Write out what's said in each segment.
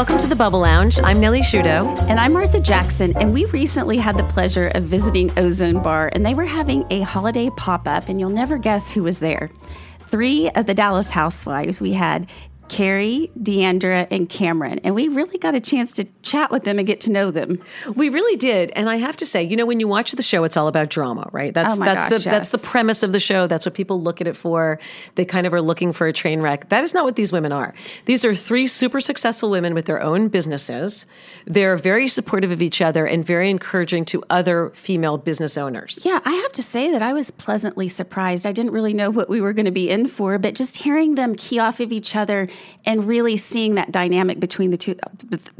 Welcome to the Bubble Lounge. I'm Nellie Shudo. And I'm Martha Jackson, and we recently had the pleasure of visiting Ozone Bar, and they were having a holiday pop up, and you'll never guess who was there. Three of the Dallas housewives. We had Kary, D'Andra, and Kameron. And we really got a chance to chat with them and get to know them. We really did. And I have to say, you know, when you watch the show, it's all about drama, right? That's oh that's gosh, the yes. that's the premise of the show. That's what people look at it for. They kind of are looking for a train wreck. That is not what these women are. These are three super successful women with their own businesses. They're very supportive of each other and very encouraging to other female business owners. Yeah, I have to say that I was pleasantly surprised. I didn't really know what we were going to be in for, but just hearing them key off of each other and really seeing that dynamic between the two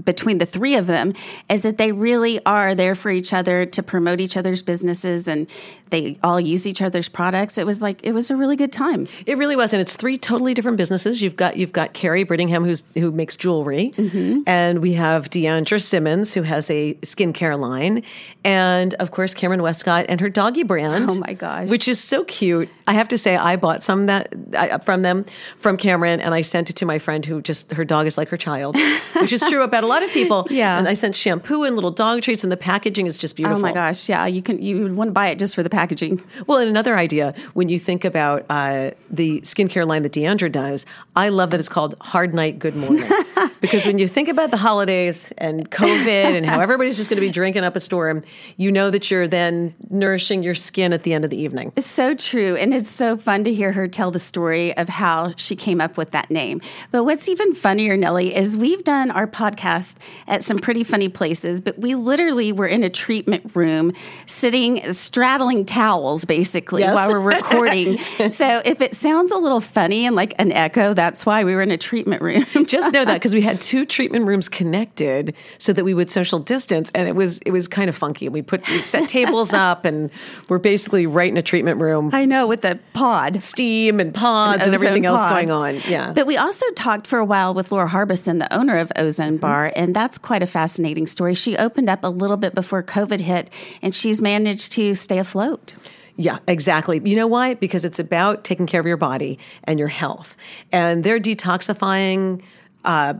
between the three of them is that they really are there for each other to promote each other's businesses and they all use each other's products. It was like it was a really good time. It really was, and it's three totally different businesses. You've got you've got Kary Brittingham, who's who makes jewelry, Mm-hmm. and we have D'Andra Simmons, who has a skincare line, and of course Kameron Westcott and her doggy brand. Oh my gosh. which is so cute. I have to say, I bought some that I, from them from Kameron, and I sent it to my friend who just her dog is like her child, which is true about a lot of people. Yeah. and I sent shampoo and little dog treats, and the packaging is just beautiful. Oh my gosh, yeah, you can you would want to buy it just for the packaging. Well, and another idea when you think about uh, the skincare line that D'Andra does, I love that it's called Hard Night, Good Morning. because when you think about the holidays and COVID and how everybody's just going to be drinking up a storm, you know that you're then nourishing your skin at the end of the evening. It's so true. And it's so fun to hear her tell the story of how she came up with that name. But what's even funnier, Nellie, is we've done our podcast at some pretty funny places, but we literally were in a treatment room sitting, straddling towels basically Yes. while we're recording. so if it sounds a little funny and like an echo, that's why we were in a treatment room. Just know that because we had two treatment rooms connected so that we would social distance, and it was it was kind of funky. We put we set tables up, and we're basically right in a treatment room. I know with the pod. Steam and pods and Ozone everything else Pod. going on. Yeah. But we also talked for a while with Laura Harbison, the owner of Ozone Bar, and that's quite a fascinating story. She opened up a little bit before COVID hit, and she's managed to stay afloat. Yeah, exactly. You know why? Because it's about taking care of your body and your health. And they're detoxifying, uh,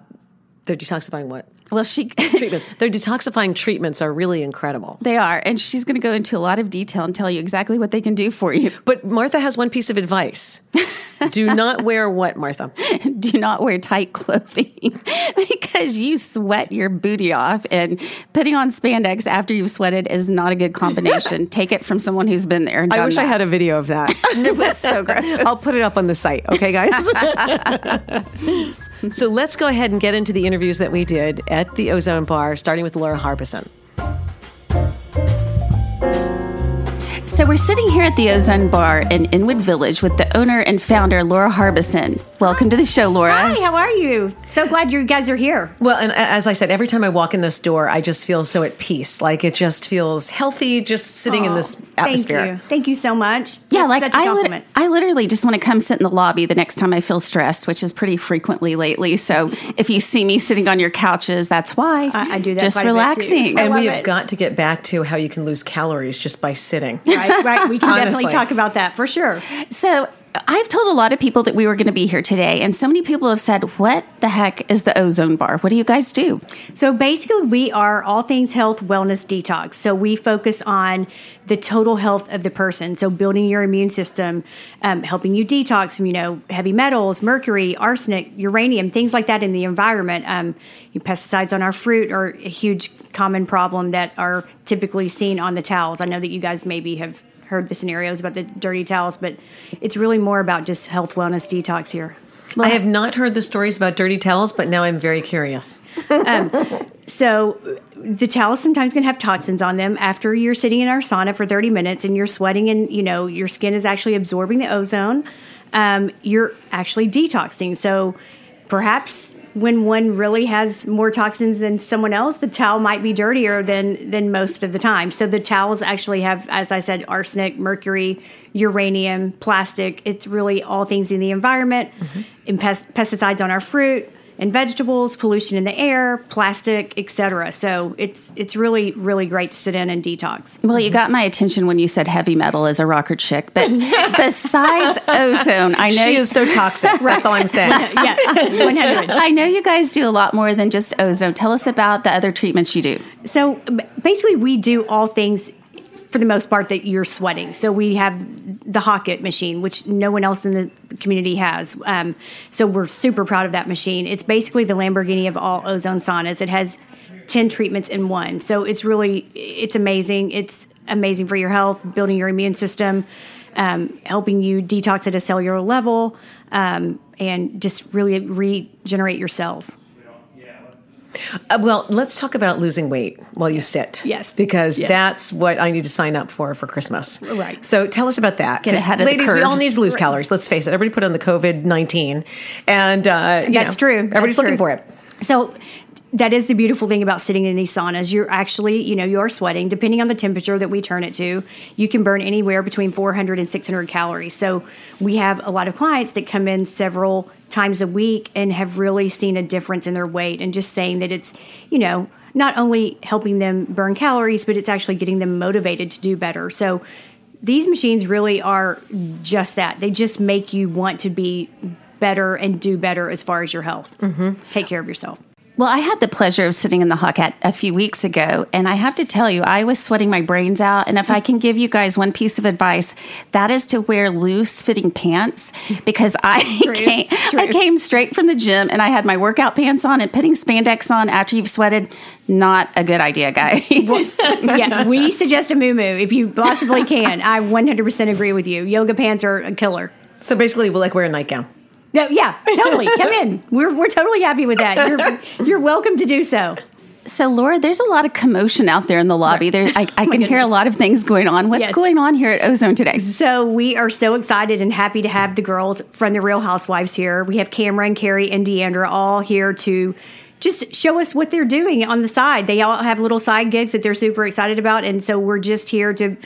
they're detoxifying what? Well, she Treatments. Their detoxifying treatments are really incredible. they are, and she's going to go into a lot of detail and tell you exactly what they can do for you. But Martha has one piece of advice. Do not wear what, Martha? Do not wear tight clothing because you sweat your booty off, and putting on spandex after you've sweated is not a good combination. Take it from someone who's been there. And I wish I had a video of that. It was so gross. I'll put it up on the site, okay, guys? so let's go ahead and get into the interviews that we did at the Ozone Bar, starting with Laura Harbison. So we're sitting here at the Ozone Bar in Inwood Village with the owner and founder Laura Harbison. Welcome to the show, Laura. Hi, how are you? So glad you guys are here. Well, and uh, as I said, every time I walk in this door, I just feel so at peace. Like it just feels healthy just sitting in this atmosphere. Thank you. Thank you so much. Yeah, That's like such a I, lit- I literally just want to come sit in the lobby the next time I feel stressed, which is pretty frequently lately. So if you see me sitting on your couches, that's why. I- I do that Just quite a bit, relaxing. And we have it. got to get back to how you can lose calories just by sitting. right, right. We can definitely talk about that for sure. So I've told a lot of people that we were going to be here today, and so many people have said, "What the heck is the Ozone Bar? What do you guys do?" So basically, we are all things health, wellness, detox. So we focus on the total health of the person. So building your immune system, um, helping you detox from you know heavy metals, mercury, arsenic, uranium, things like that in the environment. Um, pesticides on our fruit are a huge common problem that are typically seen on the towels. I know that you guys maybe have heard the scenarios about the dirty towels, but it's really more about just health, wellness, detox here. I have not heard the stories about dirty towels, but now I'm very curious. So the towels sometimes can have toxins on them after you're sitting in our sauna for 30 minutes and you're sweating and you know your skin is actually absorbing the ozone. Um, you're actually detoxing. So perhaps when one really has more toxins than someone else, the towel might be dirtier than than most of the time. So the towels actually have, as I said, arsenic, mercury, uranium, plastic. It's really all things in the environment, mm-hmm. and pest- pesticides on our fruit, and vegetables, pollution in the air, plastic, etc. So it's it's really really great to sit in and detox. Well, you got my attention when you said heavy metal is a rocker chick, but besides ozone, I know she is so toxic. That's all I'm saying. yeah, 100. I know you guys do a lot more than just ozone. Tell us about the other treatments you do. So basically, we do all things for the most part that you're sweating. So we have the Hocatt machine, which no one else in the community has. Um, so we're super proud of that machine. It's basically the Lamborghini of all ozone saunas. It has 10 treatments in one. So it's really, it's amazing. It's amazing for your health, building your immune system, um, helping you detox at a cellular level, um, and just really regenerate your cells. Uh, well, let's talk about losing weight while you sit. Yes. Because Yes. that's what I need to sign up for for Christmas. Right. So tell us about that. Get ahead of the Ladies, we curve. all need to lose calories. Let's face it. Everybody put on the COVID 19. And uh, you That's know, true. Everybody's That's looking true. for it. So that is the beautiful thing about sitting in these saunas. You're actually, you know, you're sweating. Depending on the temperature that we turn it to, you can burn anywhere between 400 and 600 calories. So we have a lot of clients that come in several times a week and have really seen a difference in their weight and just saying that it's, you know, not only helping them burn calories, but it's actually getting them motivated to do better. So these machines really are just that. They just make you want to be better and do better as far as your health. Mm-hmm. Take care of yourself. Well, I had the pleasure of sitting in the Hocatt a few weeks ago, and I have to tell you, I was sweating my brains out. And if I can give you guys one piece of advice, that is to wear loose fitting pants because I came, I came straight from the gym and I had my workout pants on and putting spandex on after you've sweated. Not a good idea, guys. yeah, we suggest a moo if you possibly can. I 100% agree with you. Yoga pants are a killer. So basically, we'll like wear a nightgown. No, yeah, totally. Come in. We're, we're totally happy with that. You're, you're welcome to do so. So, Laura, there's a lot of commotion out there in the lobby. There, I, I oh can hear a lot of things going on. What's Yes. going on here at Ozone today? So we are so excited and happy to have the girls from the Real Housewives here. We have Kameron, Kary, and D'Andra all here to just show us what they're doing on the side. They all have little side gigs that they're super excited about, and so we're just here to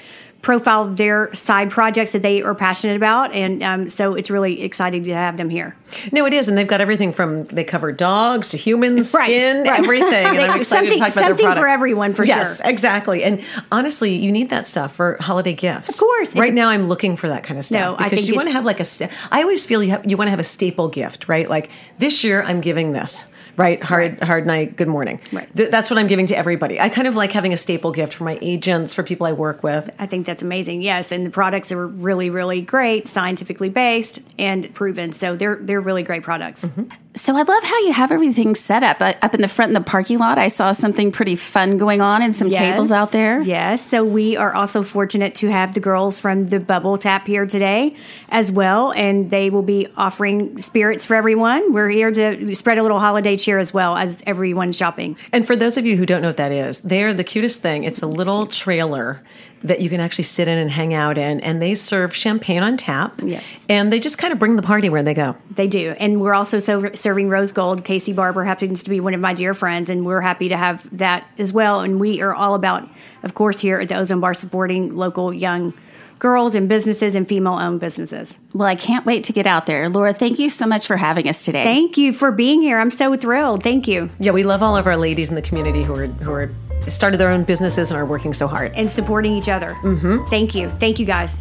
profile their side projects that they are passionate about, and um, so it's really exciting to have them here. No, it is, and they've got everything from they cover dogs to humans, Right, skin, right. everything. And I'm excited to talk about their something for everyone, for yes, sure. exactly. And honestly, you need that stuff for holiday gifts. Of course. Right now, I'm looking for that kind of stuff No, I because think you want to have like a. Sta- I always feel you have you want to have a staple gift, right? Like this year, I'm giving this. Right, hard, hard night. Good morning. Right. Th- that's what I'm giving to everybody. I kind of like having a staple gift for my agents, for people I work with. I think that's amazing. Yes, and the products are really, really great, scientifically based and proven. So they're they're really great products. Mm-hmm. So I love how you have everything set up uh, up in the front in the parking lot. I saw something pretty fun going on and some tables out there. Yes. So we are also fortunate to have the girls from the Bubble Tap here today as well, and they will be offering spirits for everyone. We're here to spread a little holiday cheer as well as everyone shopping. And for those of you who don't know what that is, they are the cutest thing. It's a little trailer that you can actually sit in and hang out in, and they serve champagne on tap. Yes. And they just kind of bring the party where they go. They do. And we're also so serving Rose Gold. Casey Barber happens to be one of my dear friends, and we're happy to have that as well. And we are all about, of course, here at the Ozone Bar supporting local young girls and businesses and female owned businesses. Well, I can't wait to get out there. Laura, thank you so much for having us today. Thank you for being here. I'm so thrilled. Thank you. Yeah, we love all of our ladies in the community who are who are started their own businesses and are working so hard. And supporting each other. Mm-hmm. Thank you. Thank you guys.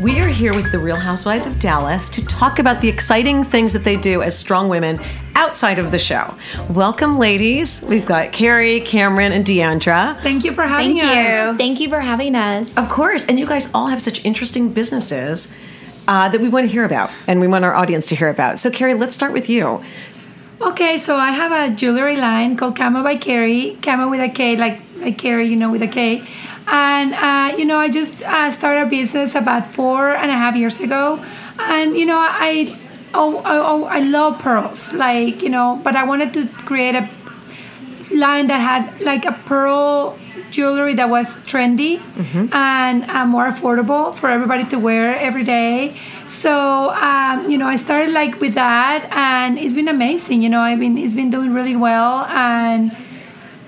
We are here with the Real Housewives of Dallas to talk about the exciting things that they do as strong women outside of the show. Welcome, ladies. We've got Kary, Kameron, and D'Andra. Thank you for having Thank us. you. Thank you for having us. Of course, and you guys all have such interesting businesses uh, that we want to hear about, and we want our audience to hear about. So, Kary, let's start with you. Okay, so I have a jewelry line called Kamo by Kary. Kamo with a K, like like Kary, you know, with a K. And uh, you know, I just uh, started a business about four and a half years ago, and you know, I oh, oh, oh I love pearls, like you know, but I wanted to create a line that had like a pearl jewelry that was trendy and uh, more affordable for everybody to wear every day. So um, you know, I started like with that, and it's been amazing. You know, I mean, it's been doing really well, and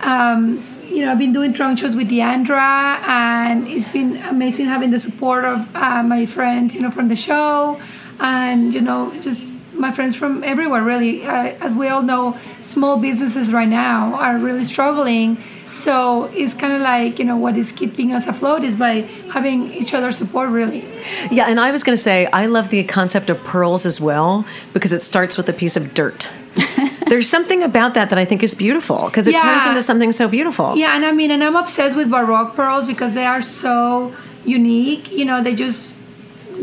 um, you know, I've been doing trunk shows with D'Andra, and it's been amazing having the support of uh, my friends, you know, from the show, and you know, just my friends from everywhere. Really, uh, as we all know, small businesses right now are really struggling. So it's kind of like you know what is keeping us afloat is by having each other's support. Really. Yeah, and I was going to say I love the concept of pearls as well because it starts with a piece of dirt. There's something about that that I think is beautiful because it Yeah. turns into something so beautiful. Yeah, and I mean, and I'm obsessed with Baroque pearls because they are so unique. You know, they just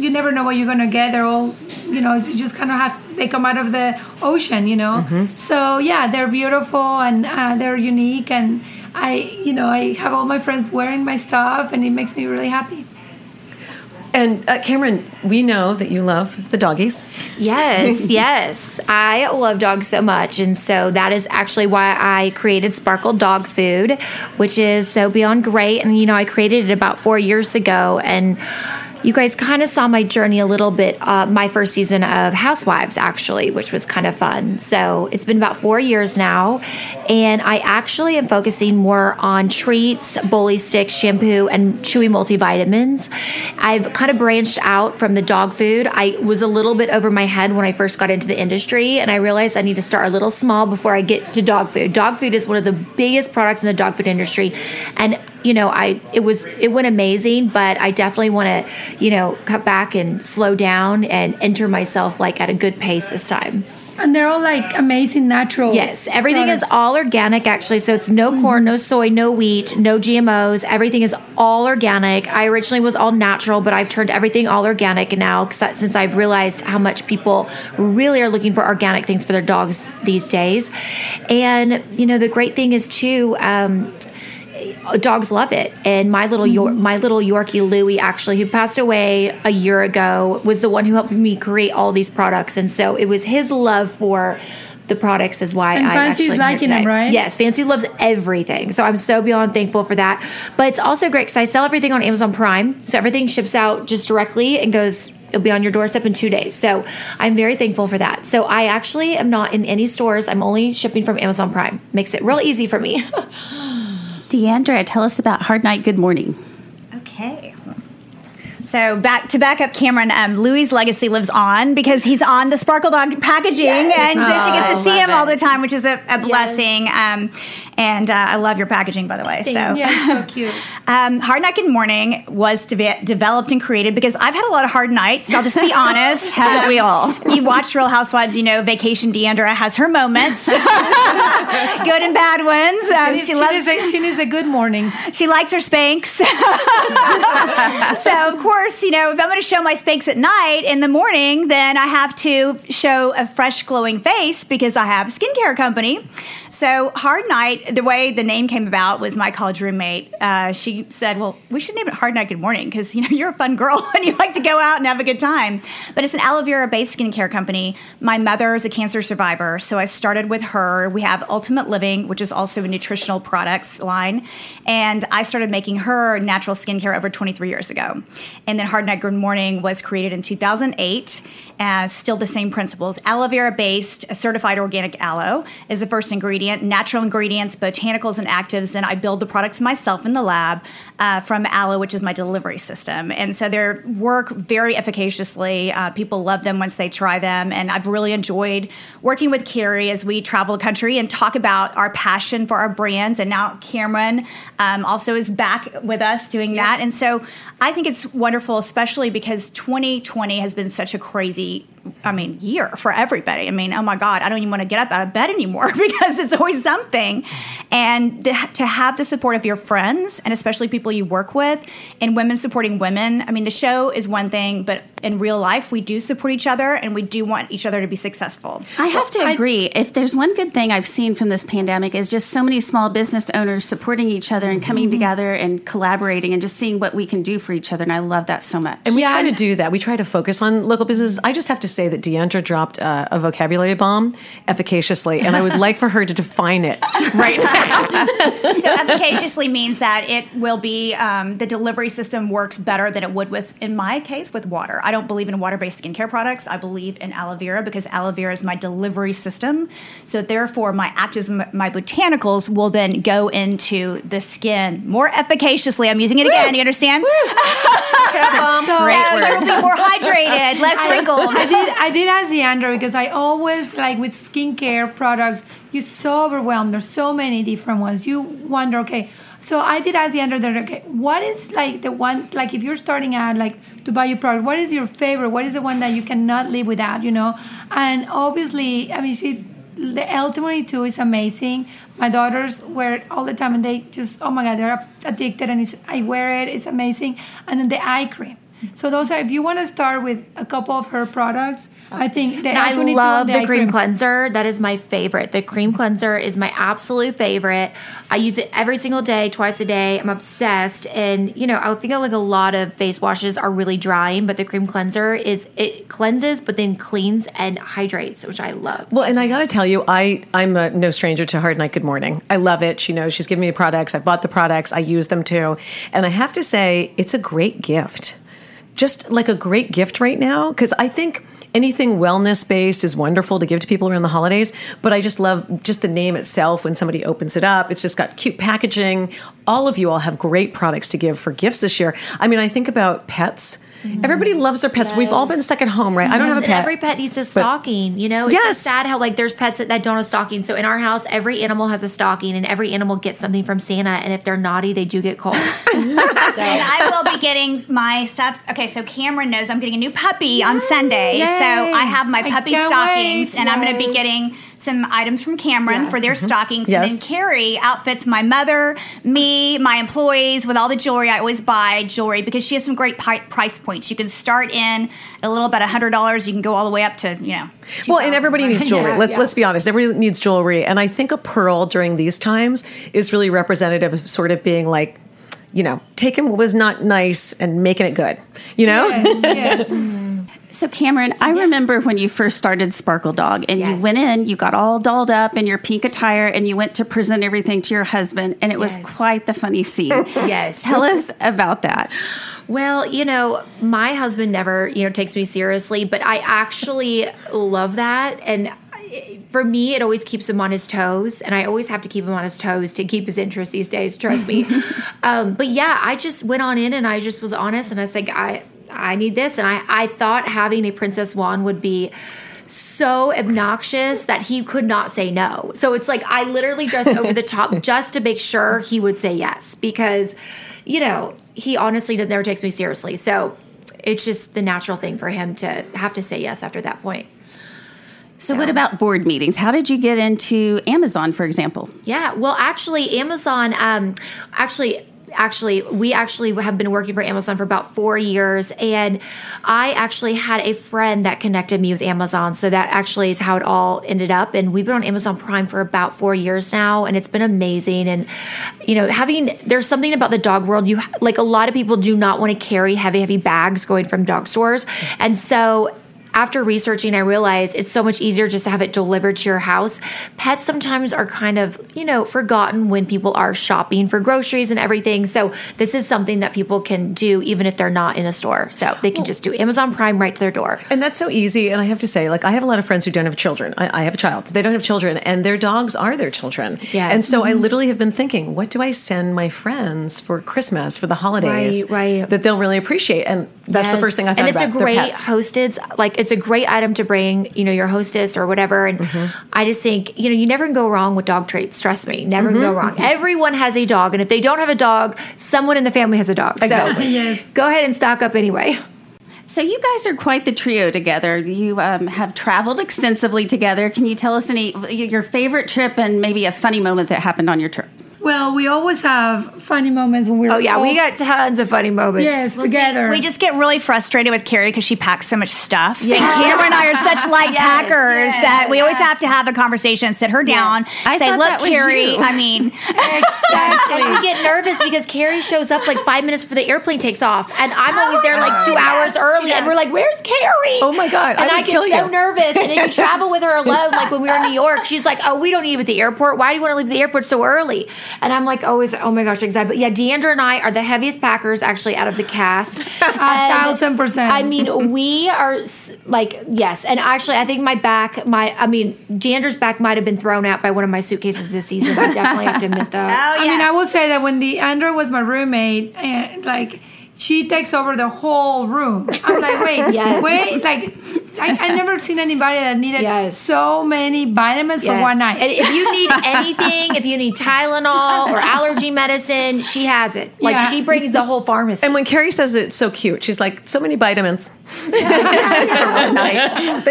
you never know what you're gonna get. They're all, you know, you just kind of have they come out of the ocean. You know, so yeah, they're beautiful and uh, they're unique. And I, you know, I have all my friends wearing my stuff, and it makes me really happy. And uh, Kameron, we know that you love the doggies. Yes, yes. I love dogs so much. And so that is actually why I created Sparkle Dog Food, which is so beyond great. And, you know, I created it about four years ago. And you guys kind of saw my journey a little bit, uh, my first season of Housewives, actually, which was kind of fun. So it's been about four years now. And I actually am focusing more on treats, bully sticks, shampoo, and chewy multivitamins. I've kind of branched out from the dog food. I was a little bit over my head when I first got into the industry, and I realized I need to start a little small before I get to dog food. Dog food is one of the biggest products in the dog food industry. And you know, I it was it went amazing, but I definitely want to, you know, cut back and slow down and enter myself like at a good pace this time. And they're all like amazing natural. Yes, everything is all organic actually. So it's no Mm-hmm. corn, no soy, no wheat, no GMOs. Everything is all organic. I originally was all natural, but I've turned everything all organic now since I've realized how much people really are looking for organic things for their dogs these days. And you know, the great thing is too. Um, Uh, dogs love it and my little Yor- mm-hmm. my little yorkie louie actually who passed away a year ago was the one who helped me create all these products and so it was his love for the products is why And I Fancy's actually liking them, right? Yes, Fancy loves everything, so I'm so beyond thankful for that. But it's also great because I sell everything on Amazon Prime, so everything ships out just directly and goes. It'll be on your doorstep in two days. So I'm very thankful for that. So I actually am not in any stores. I'm only shipping from Amazon Prime. Makes it real easy for me. D'Andra, tell us about Hard Night Good Morning. Okay. So back to back up Kameron, um, Louis' legacy lives on because he's on the Sparkle Dog packaging, and so she gets to see him all the time, which is a, a blessing. Um, and uh, I love your packaging, by the way. So Yeah, so cute. um, Hard Night Good Morning was de- developed and created because I've had a lot of hard nights. I'll just be honest. Haven't we all? You watch Real Housewives, you know Vacation D'Andra has her moments, good and bad ones. Um, she, she loves needs a, she needs a good morning. she likes her Spanx. so, of course, you know, if I'm going to show my Spanx at night in the morning, then I have to show a fresh, glowing face because I have a skincare company. So, Hard Night, the way the name came about was my college roommate. Uh, she said, Well, we should name it Hard Night Good Morning because, you know, you're a fun girl and you like to go out and have a good time. But it's an aloe vera based skincare company. My mother is a cancer survivor. So, I started with her. We have Ultimate Living, which is also a nutritional products line. And I started making her natural skincare over 23 years ago. And then Hard Night Good Morning was created in 2008. As still the same principles. Aloe vera based, certified organic aloe is the first ingredient. Natural ingredients, botanicals, and actives. And I build the products myself in the lab uh, from aloe, which is my delivery system. And so they work very efficaciously. Uh, people love them once they try them. And I've really enjoyed working with Kary as we travel the country and talk about our passion for our brands. And now Kameron um, also is back with us doing that. And so I think it's wonderful, especially because 2020 has been such a crazy I mean, year for everybody. I mean, oh my God, I don't even want to get up out of bed anymore because it's always something. And the, to have the support of your friends and especially people you work with and women supporting women. I mean, the show is one thing, but in real life, we do support each other and we do want each other to be successful. I have to agree. if there's one good thing I've seen from this pandemic is just so many small business owners supporting each other and coming mm-hmm. together and collaborating and just seeing what we can do for each other. And I love that so much. And we Yeah, try to do that. We try to focus on local businesses. I just have to say that D'Andra dropped uh, a vocabulary bomb efficaciously, and I would like for her to define it right now. so efficaciously means that it will be um, the delivery system works better than it would with in my case with water. I don't believe in water-based skincare products. I believe in aloe vera because aloe vera is my delivery system. So therefore my actives my botanicals will then go into the skin more efficaciously. I'm using it again you understand? So, so they'll be more hydrated less I did. I did ask because I always like with skincare products. You're so overwhelmed. There's so many different ones. You wonder, okay. So I did ask D'Andra that, okay, what is like the one like if you're starting out like to buy your product, what is your favorite? What is the one that you cannot live without? You know, and obviously, I mean, she the L22 is amazing. My daughters wear it all the time, and they just oh my god, they're addicted, and I wear it. It's amazing. And then the eye cream. So those are if you want to start with a couple of her products, I think the And I L22 love and the eye cream cleanser. That is my favorite. The cream cleanser is my absolute favorite. I use it every single day, twice a day. I'm obsessed. And you know, I think like a lot of face washes are really drying, but the cream cleanser is it cleanses but then cleans and hydrates, which I love. Well, and I got to tell you, I I'm a, no stranger to Hard Night Good Morning. I love it. She knows she's giving me the products. I bought the products. I use them too, and I have to say, it's a great gift. Just like a great gift right now, because I think anything wellness based is wonderful to give to people around the holidays. But I just love just the name itself when somebody opens it up. It's just got cute packaging. All of you all have great products to give for gifts this year. I mean, I think about pets. Mm-hmm. Everybody loves their pets. We've all been stuck at home, right? I don't have a And pet. every pet needs a stocking, you know? It's Yes. so sad how like there's pets that, that don't have stockings. So in our house, every animal has a stocking and every animal gets something from Santa. And if they're naughty, they do get cold. and I will be getting my stuff. Okay, so Kameron knows I'm getting a new puppy on Sunday. So I have my I puppy stockings, and I'm going to be getting some items from Kameron for their stockings. Yes. And then Kary outfits my mother, me, my employees with all the jewelry. I always buy jewelry because she has some great pi- price points. You can start in a little about $100. You can go all the way up to, you know. Well, and everybody needs jewelry. Yeah, let's yeah. let's be honest. Everybody needs jewelry, and I think a pearl during these times is really representative of sort of being like, you know, taking what was not nice and making it good. You know, Yes, yes. So, Kameron, I remember when you first started Sparkle Dog and you went in, you got all dolled up in your pink attire and you went to present everything to your husband, and it was quite the funny scene. yes. Tell us about that. Well, you know, my husband never, you know, takes me seriously, but I actually love that. And for me, it always keeps him on his toes. And I always have to keep him on his toes to keep his interest these days, trust me. um, but yeah, I just went on in and I just was honest and I said, I, I need this. And I, I thought having a Princess Wand would be so obnoxious that he could not say no. So it's like I literally dressed over the top just to make sure he would say yes because, you know, he honestly does never takes me seriously. So it's just the natural thing for him to have to say yes after that point. So, what about board meetings? How did you get into Amazon, for example? Yeah, well, actually, Amazon, um, actually, actually, we actually have been working for Amazon for about four years, and I actually had a friend that connected me with Amazon, so that actually is how it all ended up. And we've been on Amazon Prime for about four years now, and it's been amazing. And you know, having there's something about the dog world. You like a lot of people do not want to carry heavy, heavy bags going from dog stores, and so after researching, I realized it's so much easier just to have it delivered to your house. Pets sometimes are kind of, you know, forgotten when people are shopping for groceries and everything. So this is something that people can do even if they're not in a store. So they can just do Amazon Prime right to their door. and that's so easy. And I have to say, like, I have a lot of friends who don't have children. I, I have a child; they don't have children, and their dogs are their children. Yes. And so I mm-hmm. literally have been thinking, what do I send my friends for Christmas for the holidays? Right, right. That they'll really appreciate, and that's the first thing I thought about. And it's about. a great hostess, like it's a great item to bring, you know, your hostess or whatever. And Mm-hmm. I just think, you know, you never can go wrong with dog treats. Trust me, never Mm-hmm. go wrong. Everyone has a dog, and if they don't have a dog, someone in the family has a dog. So Exactly. Yes. go ahead and stock up anyway. So, you guys are quite the trio together. You um, have traveled extensively together. Can you tell us any your favorite trip and maybe a funny moment that happened on your trip? Well, we always have funny moments when we're. Oh yeah, we all- got tons of funny moments. yes together. We just get really frustrated with Kary because she packs so much stuff. And Kameron and I are such light packers that we always have to have a conversation, sit her down, I say, thought "Look, Kary." you. I mean, exactly. And we get nervous because Kary shows up like five minutes before the airplane takes off, and I'm always there like two hours early, and we're like, "Where's Kary?" Oh my God, I And I, would get kill so you. nervous. And then you travel with her alone, like when we were in New York. She's like, "Oh, we don't need you at the airport. Why do you want to leave the airport so early?" And I'm like, always, "Oh my gosh, anxiety." But yeah, D'Andra and I are the heaviest packers actually out of the cast. A thousand percent. I mean, we are like yes, and actually, I think my back, my I mean, D'Andra's back might have been thrown out by one of my suitcases this season. I definitely have to admit that. oh I mean. I will say that when D'Andra was my roommate, and like she takes over the whole room. I'm like, wait, Yes. wait, like I, I never seen anybody that needed Yes. so many vitamins for one night. And if you need anything, if you need Tylenol or allergy medicine, she has it. Like Yeah. she brings the whole pharmacy. And when Kary says it's so cute, she's like, so many vitamins. they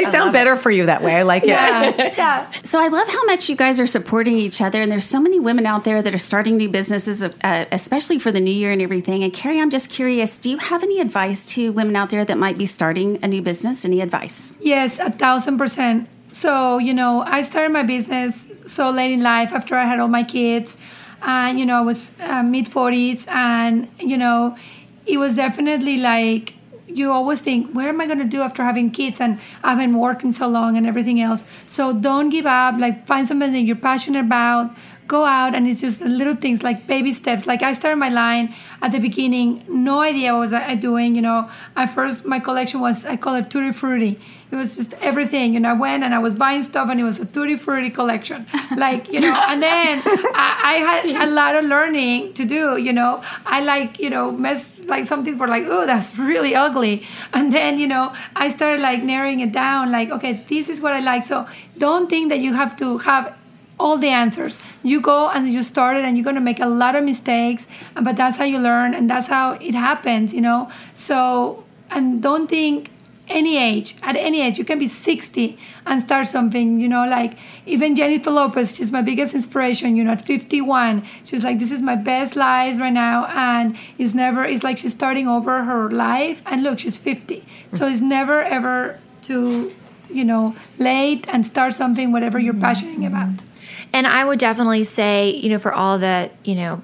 sound better for you that way. I like it. yeah, yeah. So I love how much you guys are supporting each other, and there's so many women out there that are starting new businesses, uh, especially for the new year and everything. And Kary, I'm just curious: Do you have any advice to women out there that might be starting a new business? Any advice? Yes, a thousand percent. So, you know, I started my business so late in life after I had all my kids. And, you know, I was uh, mid 40s. And, you know, it was definitely like, you always think, where am I going to do after having kids? And I've been working so long and everything else. So don't give up. Like, find something that you're passionate about. Go out and it's just little things like baby steps. Like I started my line at the beginning, no idea what was I doing. You know, at first my collection was I call it tutti frutti. It was just everything. You know, I went and I was buying stuff and it was a tutti frutti collection. Like you know, and then I, I had a lot of learning to do. You know, I like you know mess like some things were like oh that's really ugly, and then you know I started like narrowing it down. Like okay, this is what I like. So don't think that you have to have all the answers. You go and you start it, and you're gonna make a lot of mistakes, but that's how you learn, and that's how it happens, you know. So, and don't think any age, at any age, you can be 60 and start something, you know, like even Jennifer Lopez, she's my biggest inspiration, you know, at 51, she's like, this is my best lives right now, and it's never, it's like she's starting over her life, and look, she's 50, so it's never ever too, you know, late and start something, whatever you're mm-hmm. passionate about. And I would definitely say, you know, for all the, you know,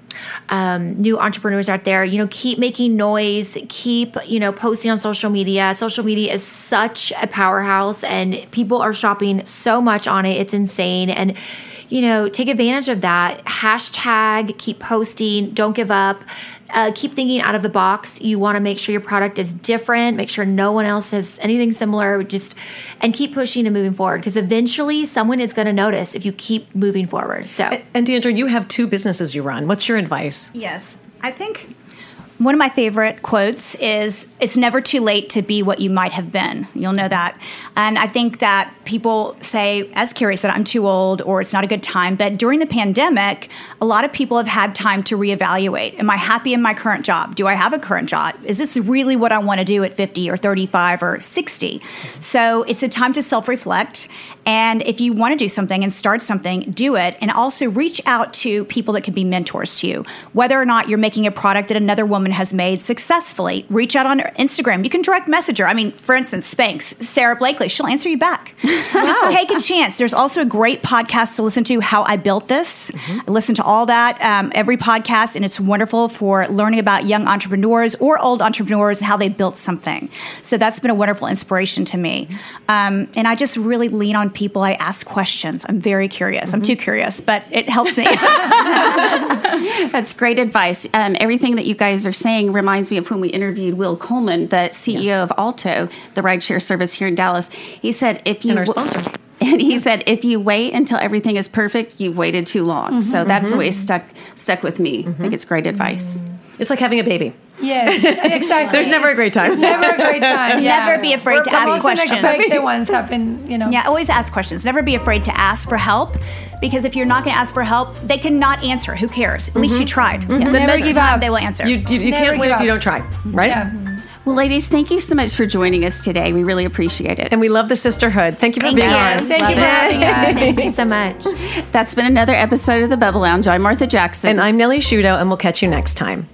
um, new entrepreneurs out there, you know, keep making noise, keep, you know, posting on social media. Social media is such a powerhouse and people are shopping so much on it. It's insane. And, you know, take advantage of that. Hashtag, keep posting, don't give up. Uh, keep thinking out of the box. You want to make sure your product is different, make sure no one else has anything similar, just and keep pushing and moving forward because eventually someone is going to notice if you keep moving forward. So, And D'Andra, you have two businesses you run. What's your advice? Yes. I think one of my favorite quotes is It's never too late to be what you might have been. You'll know that. And I think that people say, as Kary said, I'm too old or it's not a good time. But during the pandemic, a lot of people have had time to reevaluate. Am I happy in my current job? Do I have a current job? Is this really what I want to do at 50 or 35 or 60? So it's a time to self reflect. And if you want to do something and start something, do it. And also reach out to people that can be mentors to you. Whether or not you're making a product that another woman has made successfully, reach out on Instagram. You can direct message her. I mean, for instance, Spanx, Sara Blakely, she'll answer you back. Just take a chance. There's also a great podcast to listen to, How I Built This. I listen to all that, um, every podcast, and it's wonderful for learning about young entrepreneurs or old entrepreneurs and how they built something. So that's been a wonderful inspiration to me. Um, and I just really lean on people. I ask questions. I'm very curious. I'm mm-hmm. too curious, but it helps me. That's great advice. Um, everything that you guys are saying reminds me of when we interviewed Will Coleman, the CEO of Alto, the rideshare service here in Dallas. He said, if you And our sponsor. And he said, if you wait until everything is perfect, you've waited too long. Mm-hmm, so that's way it mm-hmm. stuck stuck with me. I think it's great advice. It's like having a baby. Yeah, exactly. There's never a great time. never a great time. Yeah. Never be afraid We're- to the ask most questions. unexpected ones happen, you know. Yeah, always ask questions. Never be afraid to ask for help because if you're not going to ask for help, they cannot answer. Who cares? At least you mm-hmm. tried. Mm-hmm. The Never most of give time, up. they will answer. You, you, you can't win give if you don't try, right? Yeah. Well, ladies, thank you so much for joining us today. We really appreciate it. And we love the sisterhood. Thank you for Thank being you. on. Thank love you for having us. Thank you so much. That's been another episode of the Bubble Lounge. I'm Martha Jackson. And I'm Nellie Shudo, and we'll catch you next time.